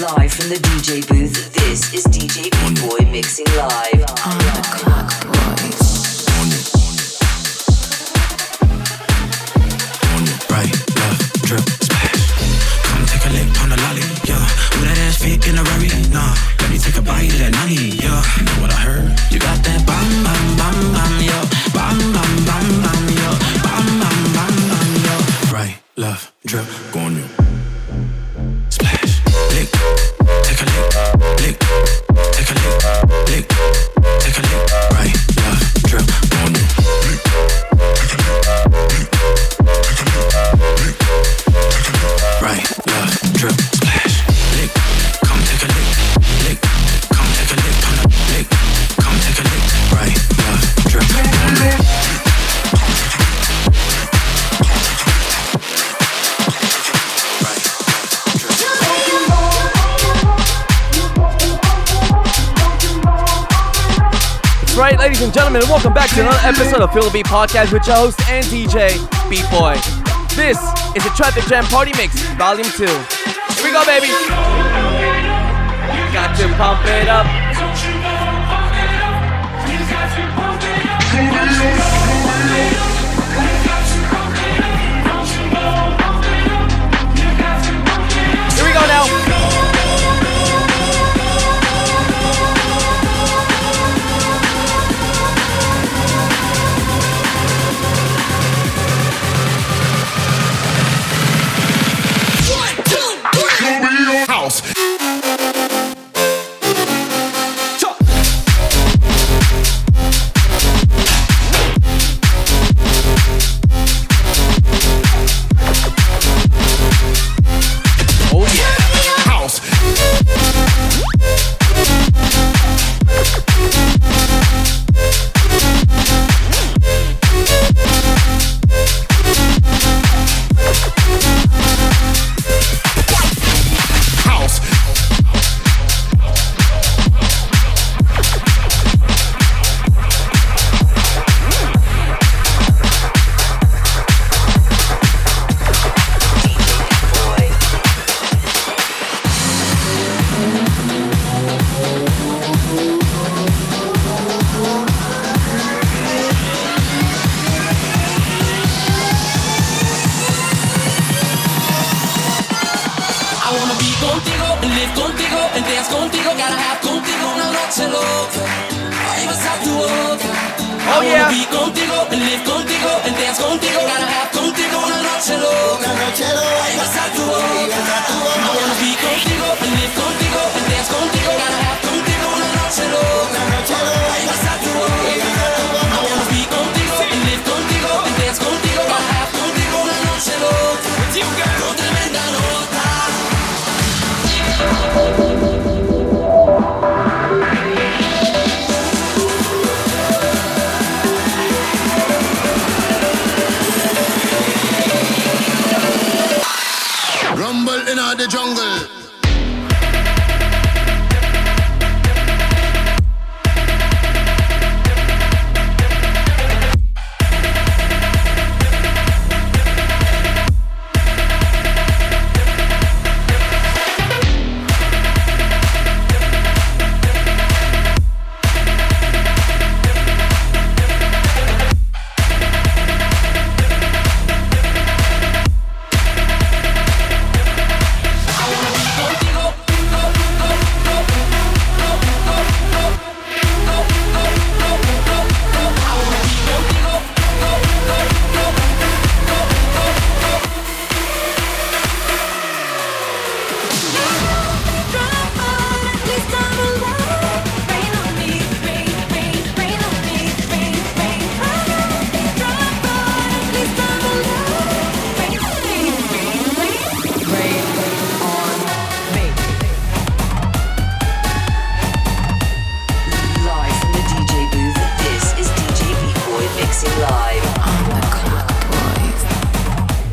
Live from the DJ booth, this is DJ B-Boy mixing live. On the clock, boys. right, left, drip, splash. Come take a lick on the lolly, yeah. With that ass fit in a Rari, nah. Let me take a bite of that nutty, yeah. Know what I heard? You got that bam, bam, bam, bam, yeah. Bam, bam, bam, bam, yeah. Bam, bam, bam, bam, yeah. Right, left, drip, ladies and welcome back to another episode of Philly Beat Podcast with your host and DJ, Beat Boy. This is a Traffic Jam Party Mix, Volume 2. Here we go, baby. You Got to pump it up. Here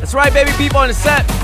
That's right, baby. People on the set.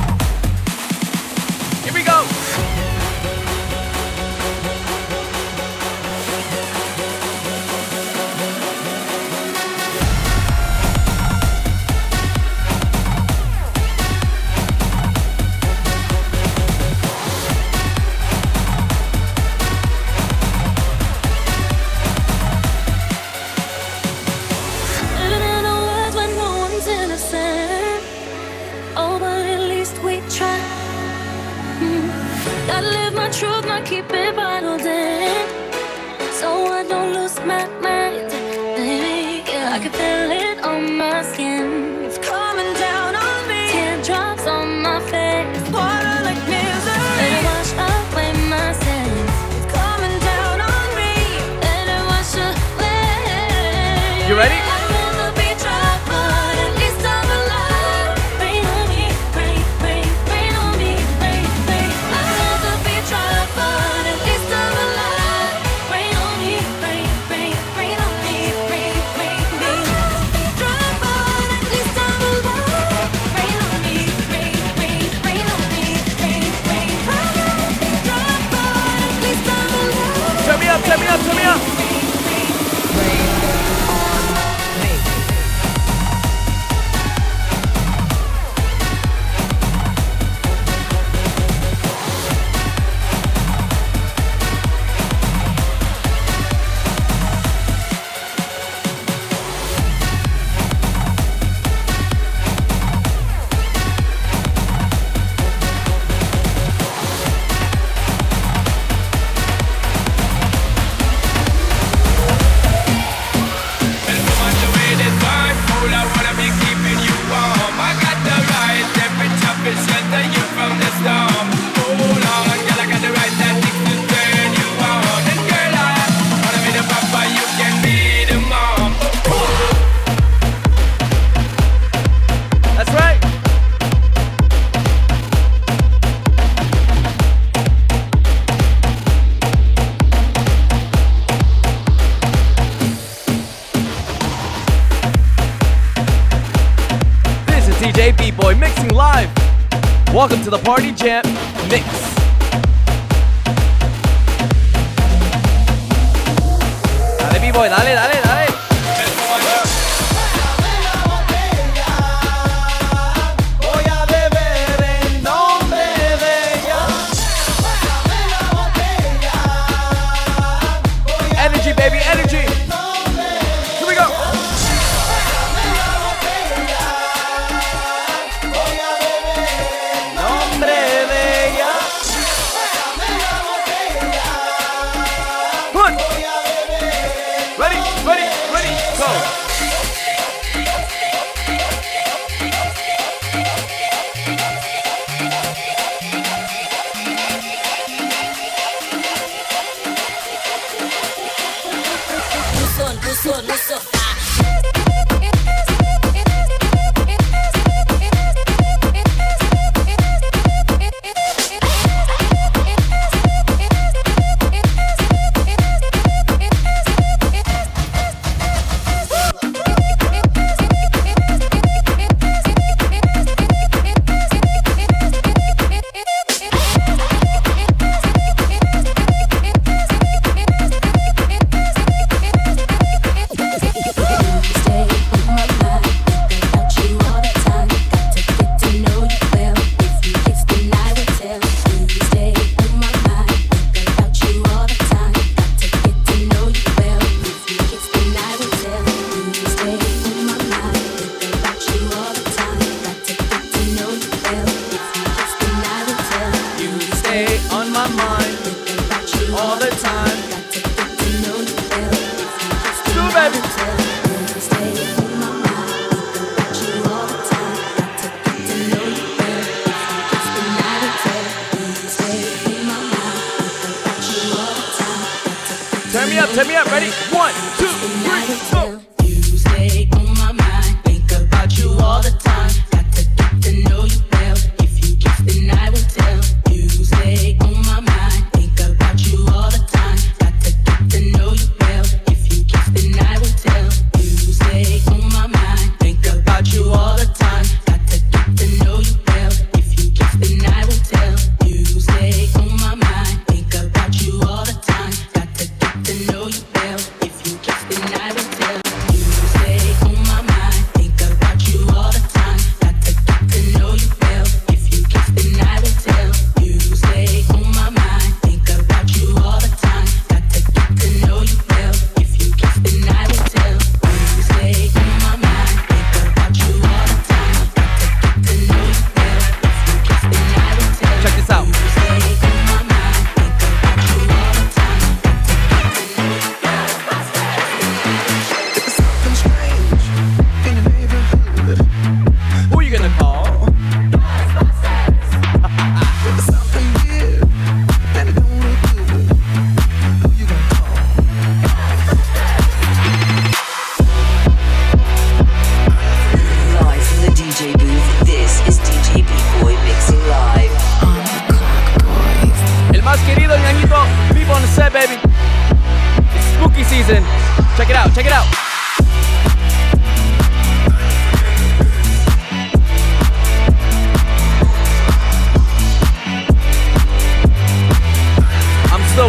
me up, turn me up. Ready? One, two, three, go.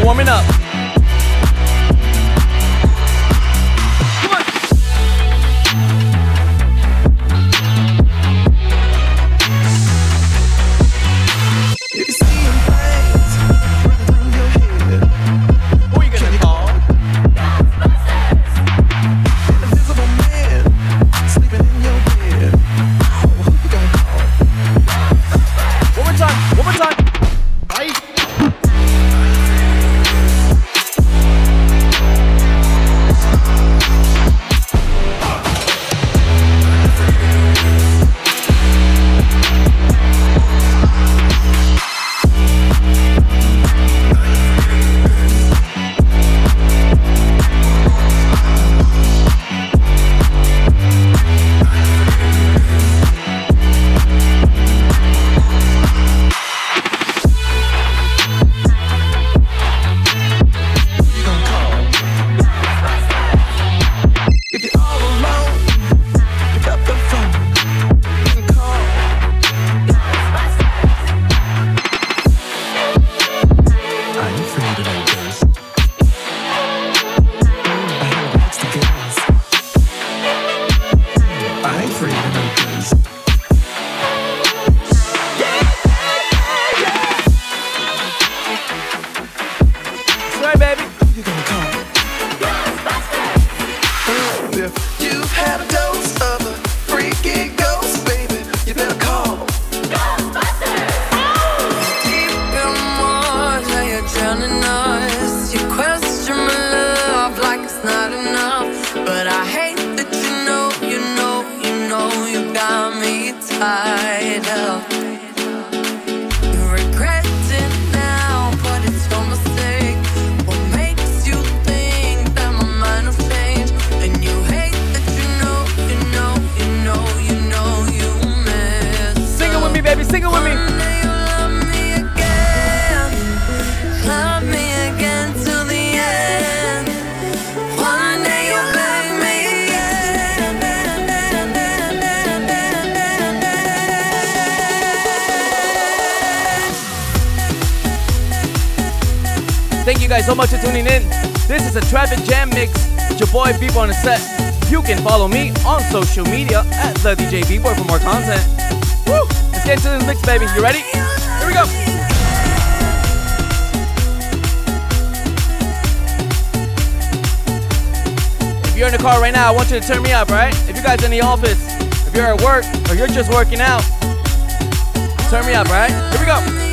warming up. Beep on a set. You can follow me on social media at the DJ boy for more content. Woo! Let's get into the mix, baby. You ready? Here we go. If you're in the car right now, I want you to turn me up, right? If you guys in the office, if you're at work, or you're just working out, turn me up, right? Here we go.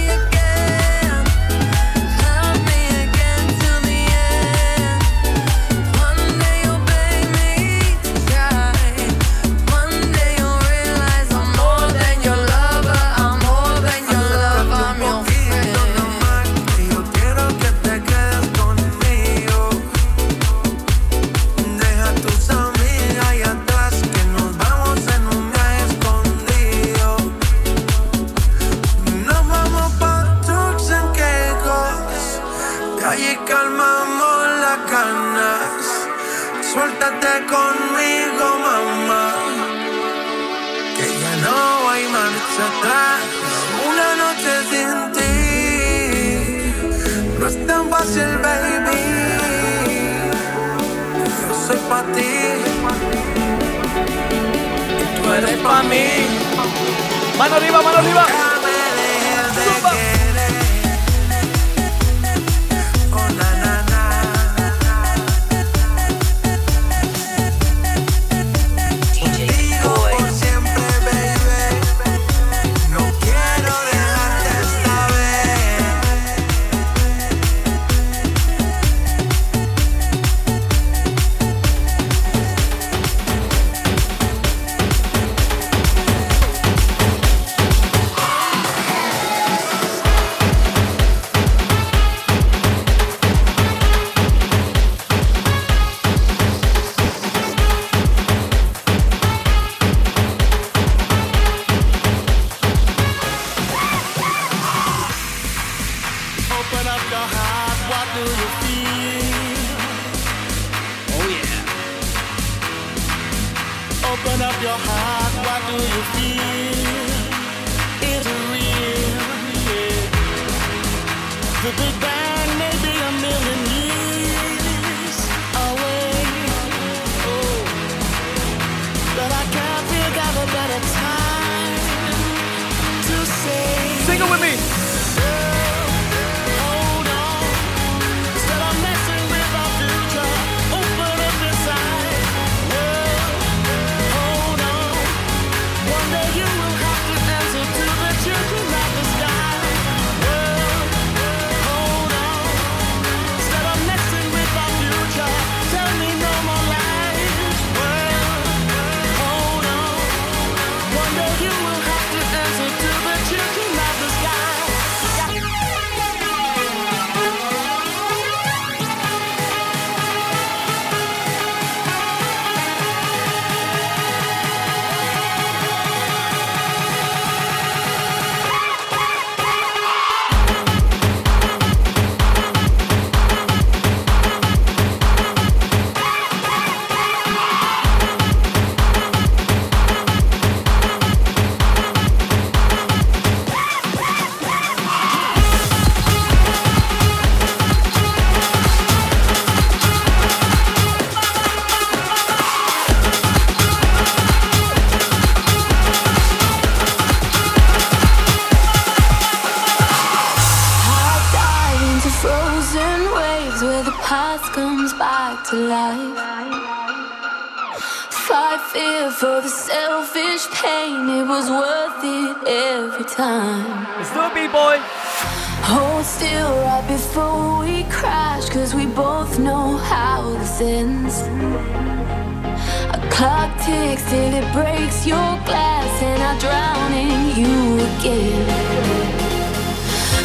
Clock ticks till it breaks your glass, and I drown in you again.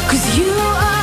Cause you are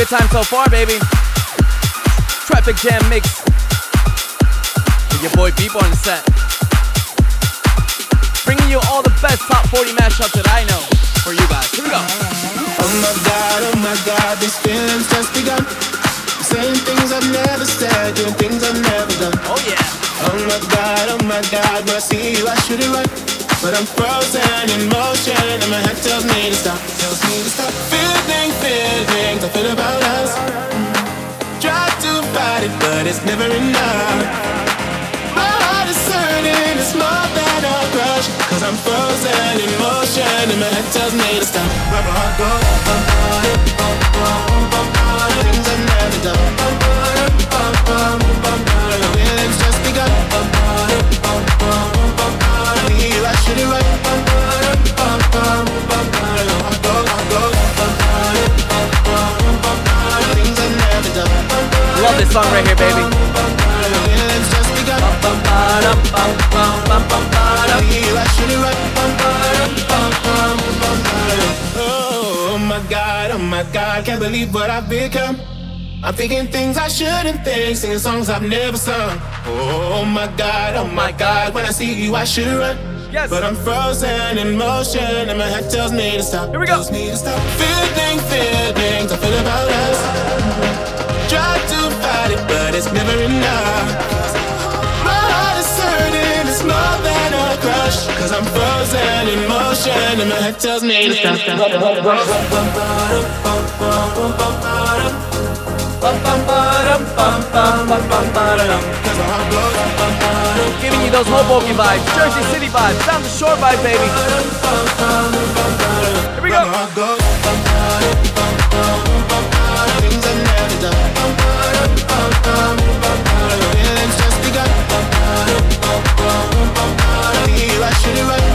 good time so far, baby. Traffic Jam Mix. With your boy Beepo on the set. Bringing you all the best top 40 mashups that I know for you guys. Here we go. Oh my god, oh my god, these feelings just begun. Saying things I've never said, doing things I've never done. Oh yeah. Oh my god, oh my god, when I see you, I should it right. But I'm frozen in motion, and my head tells me to stop. Tells me to stop. Feeling, I feel about us. Try to fight it, but it's never enough. My heart is hurting, it's more than a crush. Cause I'm frozen in motion, and my head tells me to stop. Things I've never done. Feelings just begun. I Love this song right here, baby. Oh my God, oh my God, can't believe what I've become. I'm thinking things I shouldn't think, singing songs I've never sung. Oh my God, oh my God, when I see you I should run. Yes. But I'm frozen in motion, and my head tells me to stop. Here we go. Tells me to stop. Feeling, feelings I feel about us. It, but it's never enough. My heart is hurting, it's more than a crush. Cause I'm frozen in motion, and my head tells me to stop. Giving you those Hoboken vibes, Jersey City vibes, down the shore vibe, baby. Here we go. Things are never done. Feelings just begun. Feel I should it right.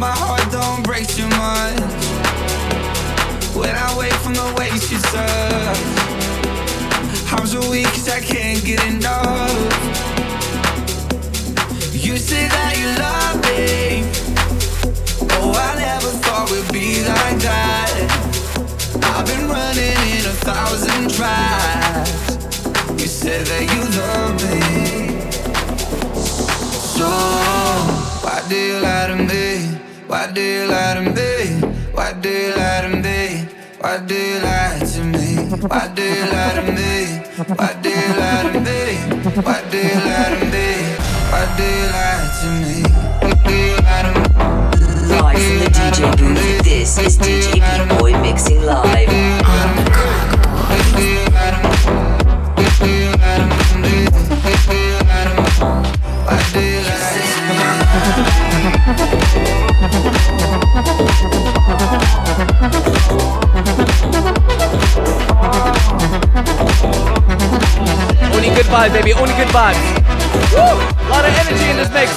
My heart, don't break too much. When I wake from the waste you touch, I'm so weak 'cause I can't get enough. You say that you love me. Oh, I never thought we'd be like that. I've been running in a thousand tries. You said that you love me. So, why do you lie to me? Why do you lie to me? Why do you lie to me? Why do you lie to me? Why do you lie to me? Why do you lie to me? Why do you lie to me? Why do you lie to me? Live from the DJ booth, this is DJ B-Boy mixing live. Good vibes, baby. Only good vibes. Woo! Lot of energy in this mix.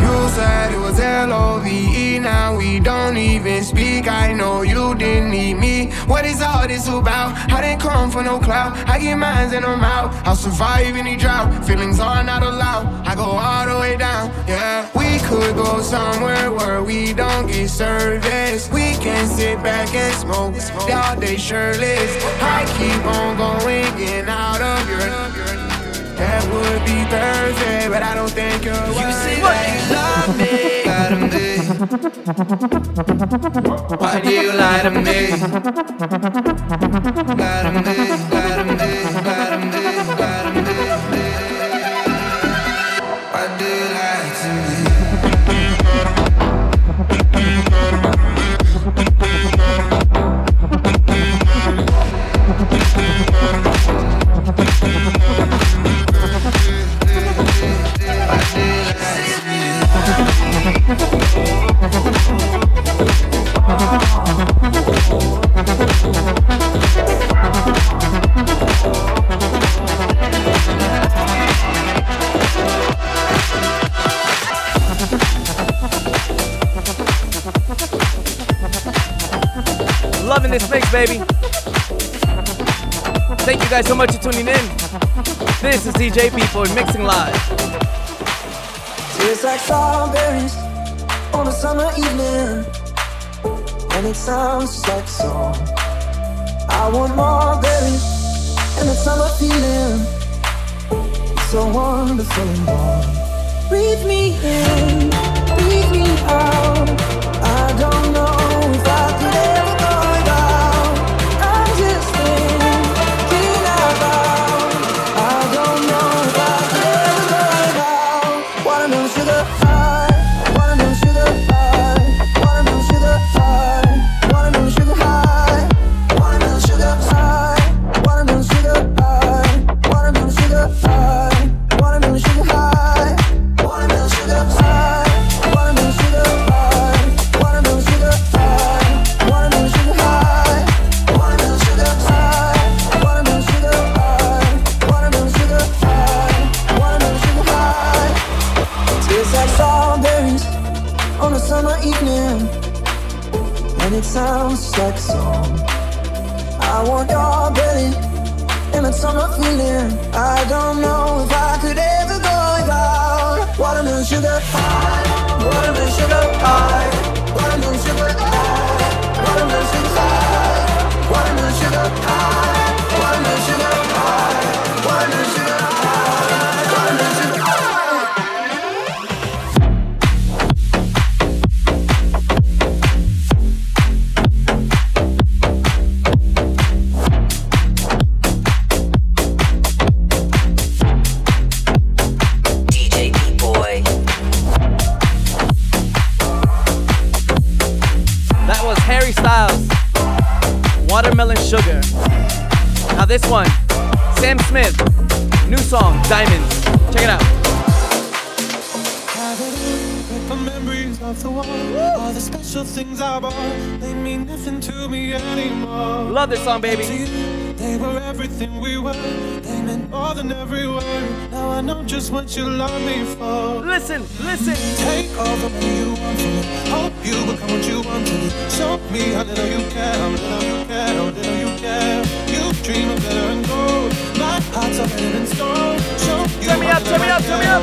You said it was L-O-V-E, now we don't even speak. I know you didn't need me. What is all this about? I didn't come for no clout. I get mines and I'm out. I'll survive any drought. Feelings are not allowed. I go all the way down. Yeah, we could go somewhere where we don't get service. We can sit back and smoke smoke all day shirtless. I keep on going, getting out of your. That would be Thursday, but I don't think you're You say that you love me, lie to me. Why do you lie to me? Lie to me, baby. Thank you guys so much for tuning in. This is DJ B-Boy mixing live. Tastes like strawberries on a summer evening, and it sounds just like a song. I want more berries and a summer feeling. It's so wonderful and warm. Breathe me in, breathe me out. I don't know the wall. All the special things I bought, they mean nothing to me anymore. Love this song, baby. You, they were everything we were. They meant more than every word. Now I know just what you love me for. Listen, listen. Take all the money you want. Hope you become what you want to. Show me how little you care, how little you care, how little you care. You dream of better and gold. My heart's already been. Show you turn me up, turn me up, turn me up.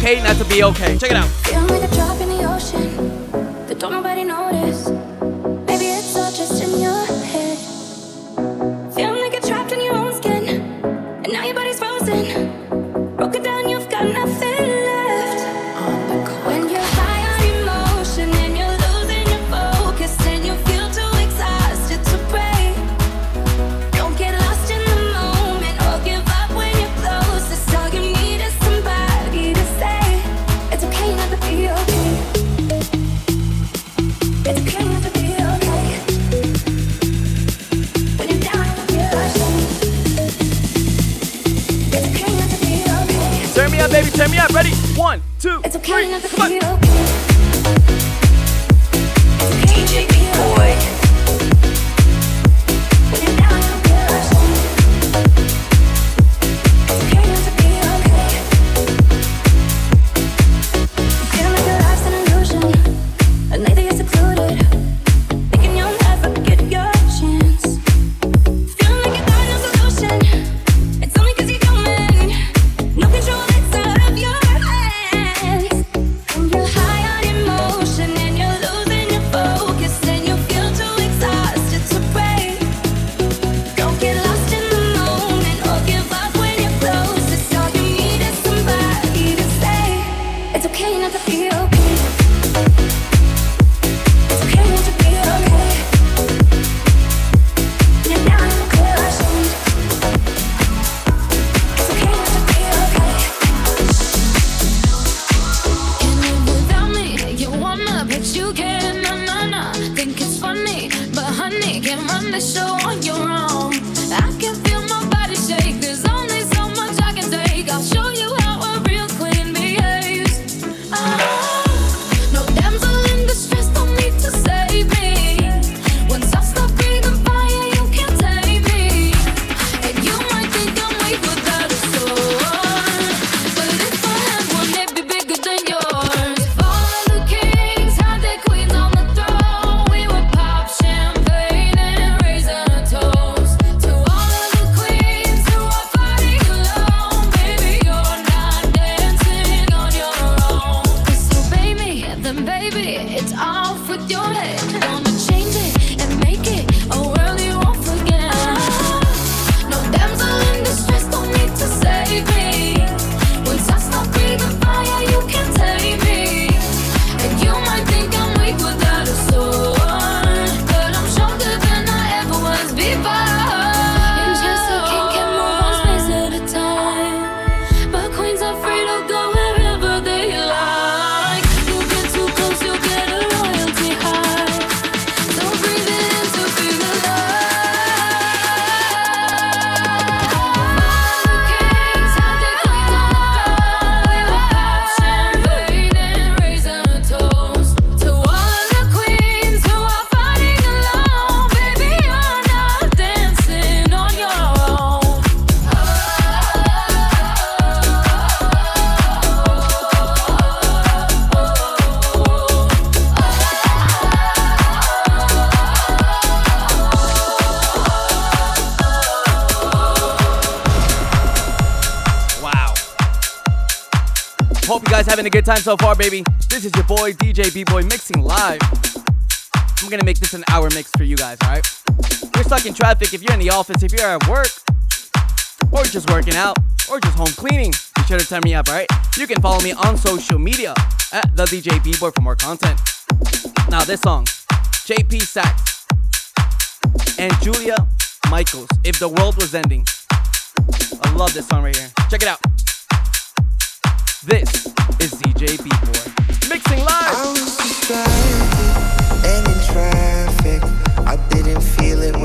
okay not to be okay. Check it out. great time so far, baby. This is your boy, DJ B-Boy, mixing live. I'm gonna make this an hour mix for you guys, alright? You're stuck in traffic, if you're in the office, if you're at work, or just working out, or just home cleaning, be sure to turn me up, alright? You can follow me on social media at the DJ B-Boy for more content. Now this song, JP Saxe and Julia Michaels, If the World Was Ending. I love this song right here. Check it out. This is DJ B-Boy. Mixing live. I was and in traffic. I didn't feel it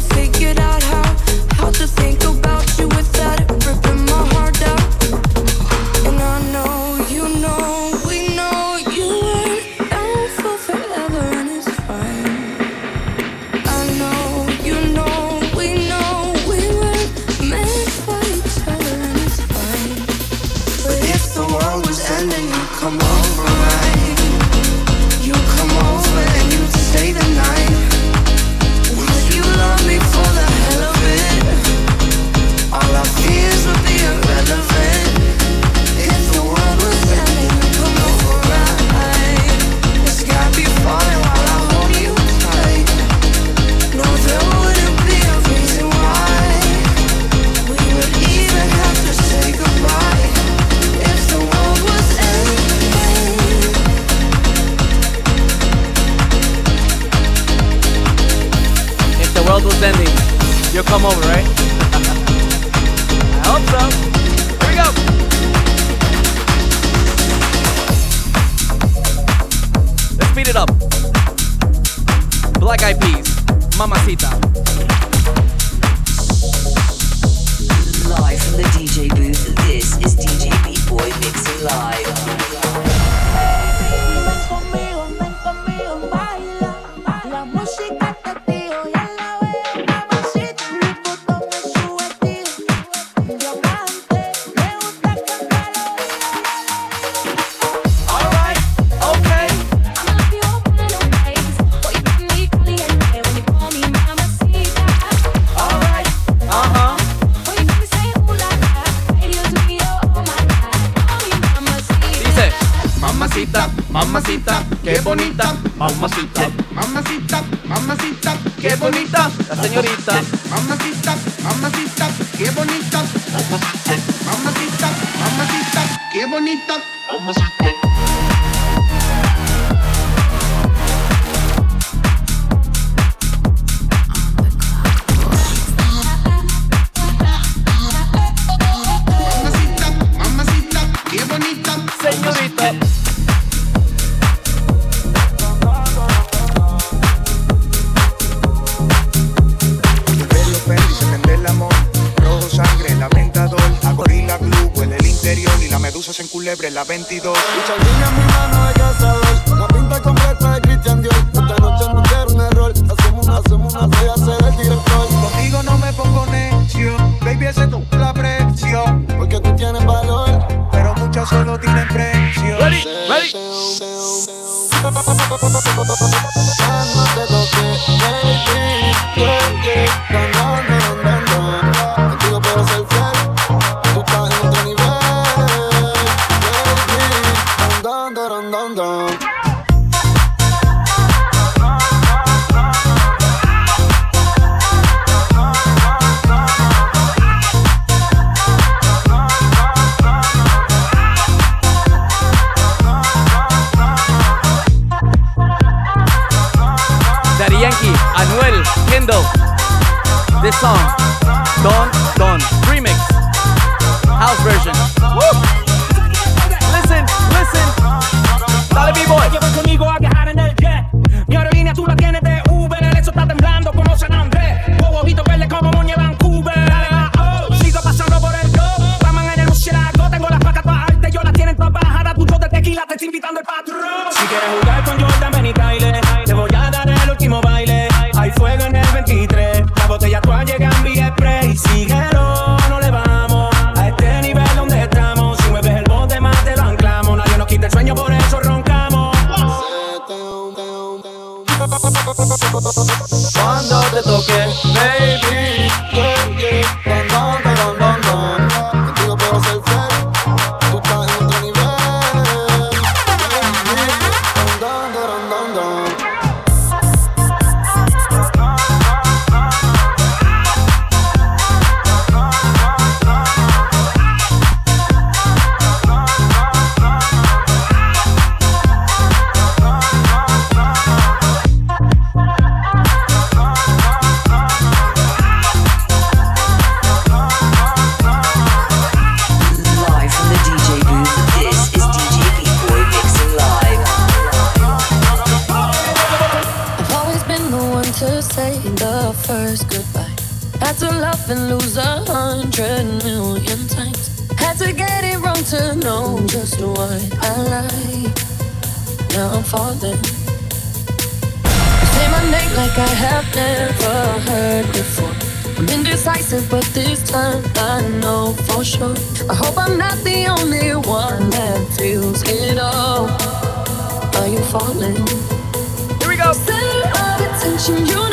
figured out falling. Say my name like I have never heard before. I'm indecisive, but this time I know for sure. I hope I'm not the only one that feels it all. Are you falling? Here we go. Center of attention, you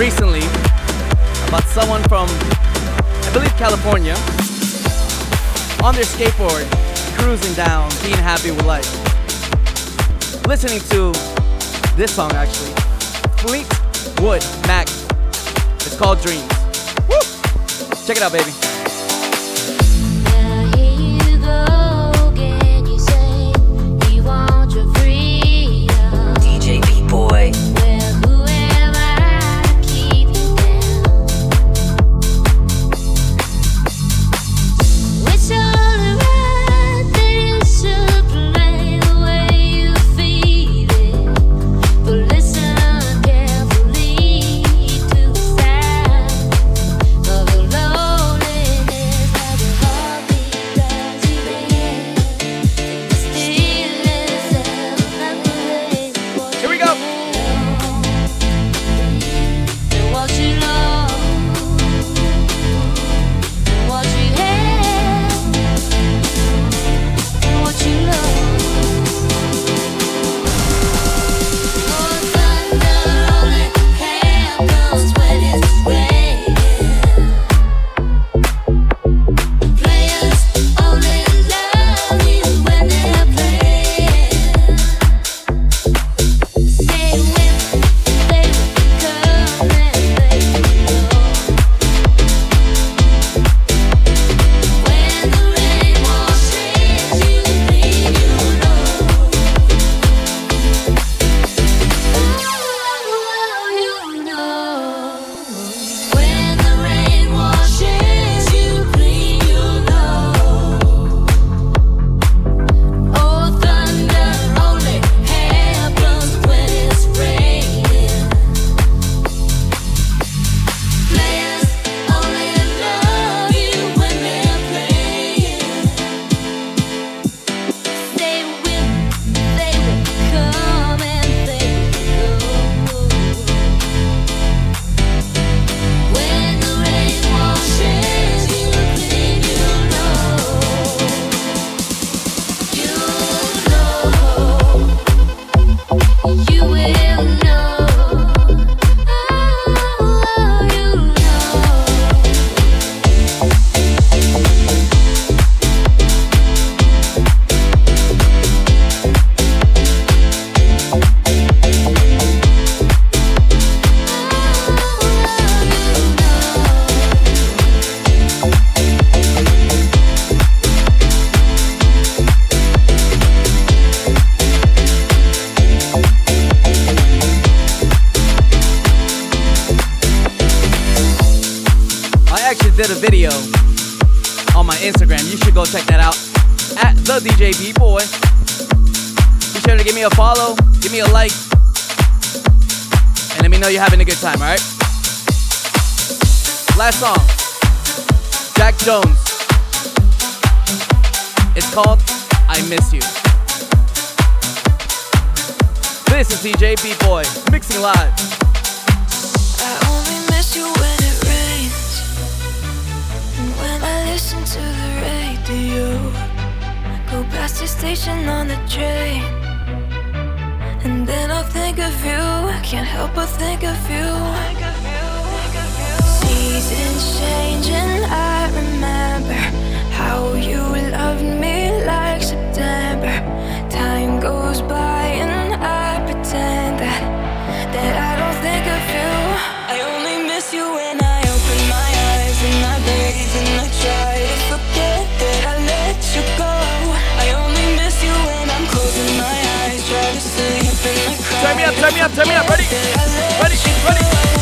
recently about someone from, I believe, California on their skateboard, cruising down, being happy with life. Listening to this song actually, Fleetwood Mac. It's called Dreams. Woo! Check it out, baby. A like, and let me know you're having a good time, alright? Last song Jack Jones. It's called I Miss You. This is DJ B Boy mixing live. I only miss you when it rains. And when I listen to the radio, I go past your station on the train. Then I'll think of you. I can't help but think of you. Seasons changing, I remember how you loved me like September. Time goes by and I pretend that that I don't think of you. I only miss you when I open my eyes and I bathe and Turn me up, turn me up. Ready? Ready? Ready?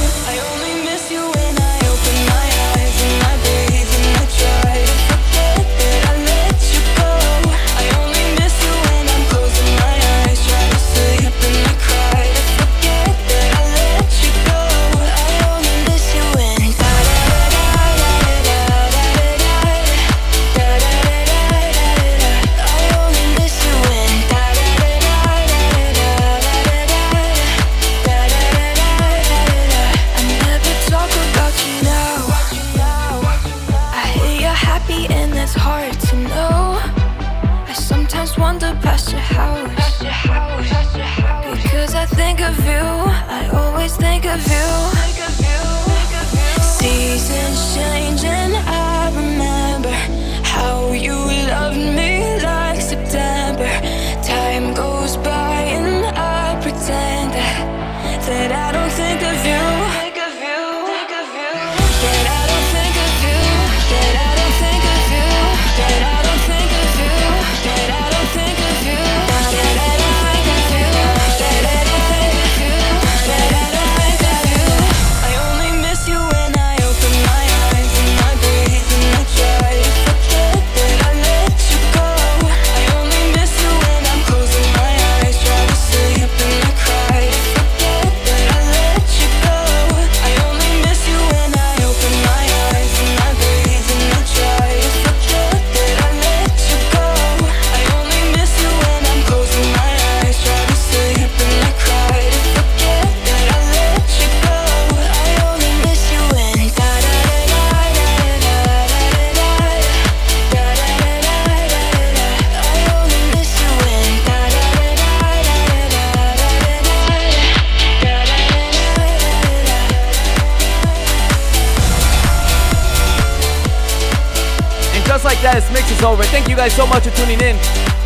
guys so much for tuning in.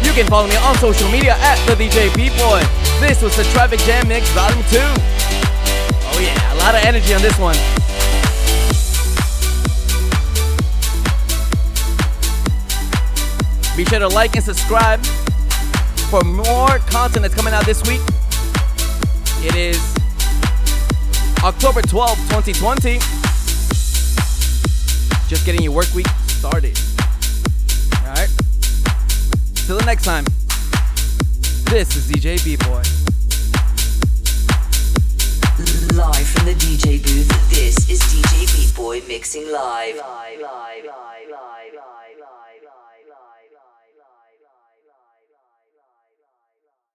You can follow me on social media at the DJ Boy. This was the Traffic Jam Mix Volume 2. Oh yeah, a lot of energy on this one. Be sure to like and subscribe for more content that's coming out this week. It is October 12, 2020. Just getting your work week started. Till next time, this is DJ B-Boy. Live from the DJ booth, this is DJ B-Boy mixing live. live.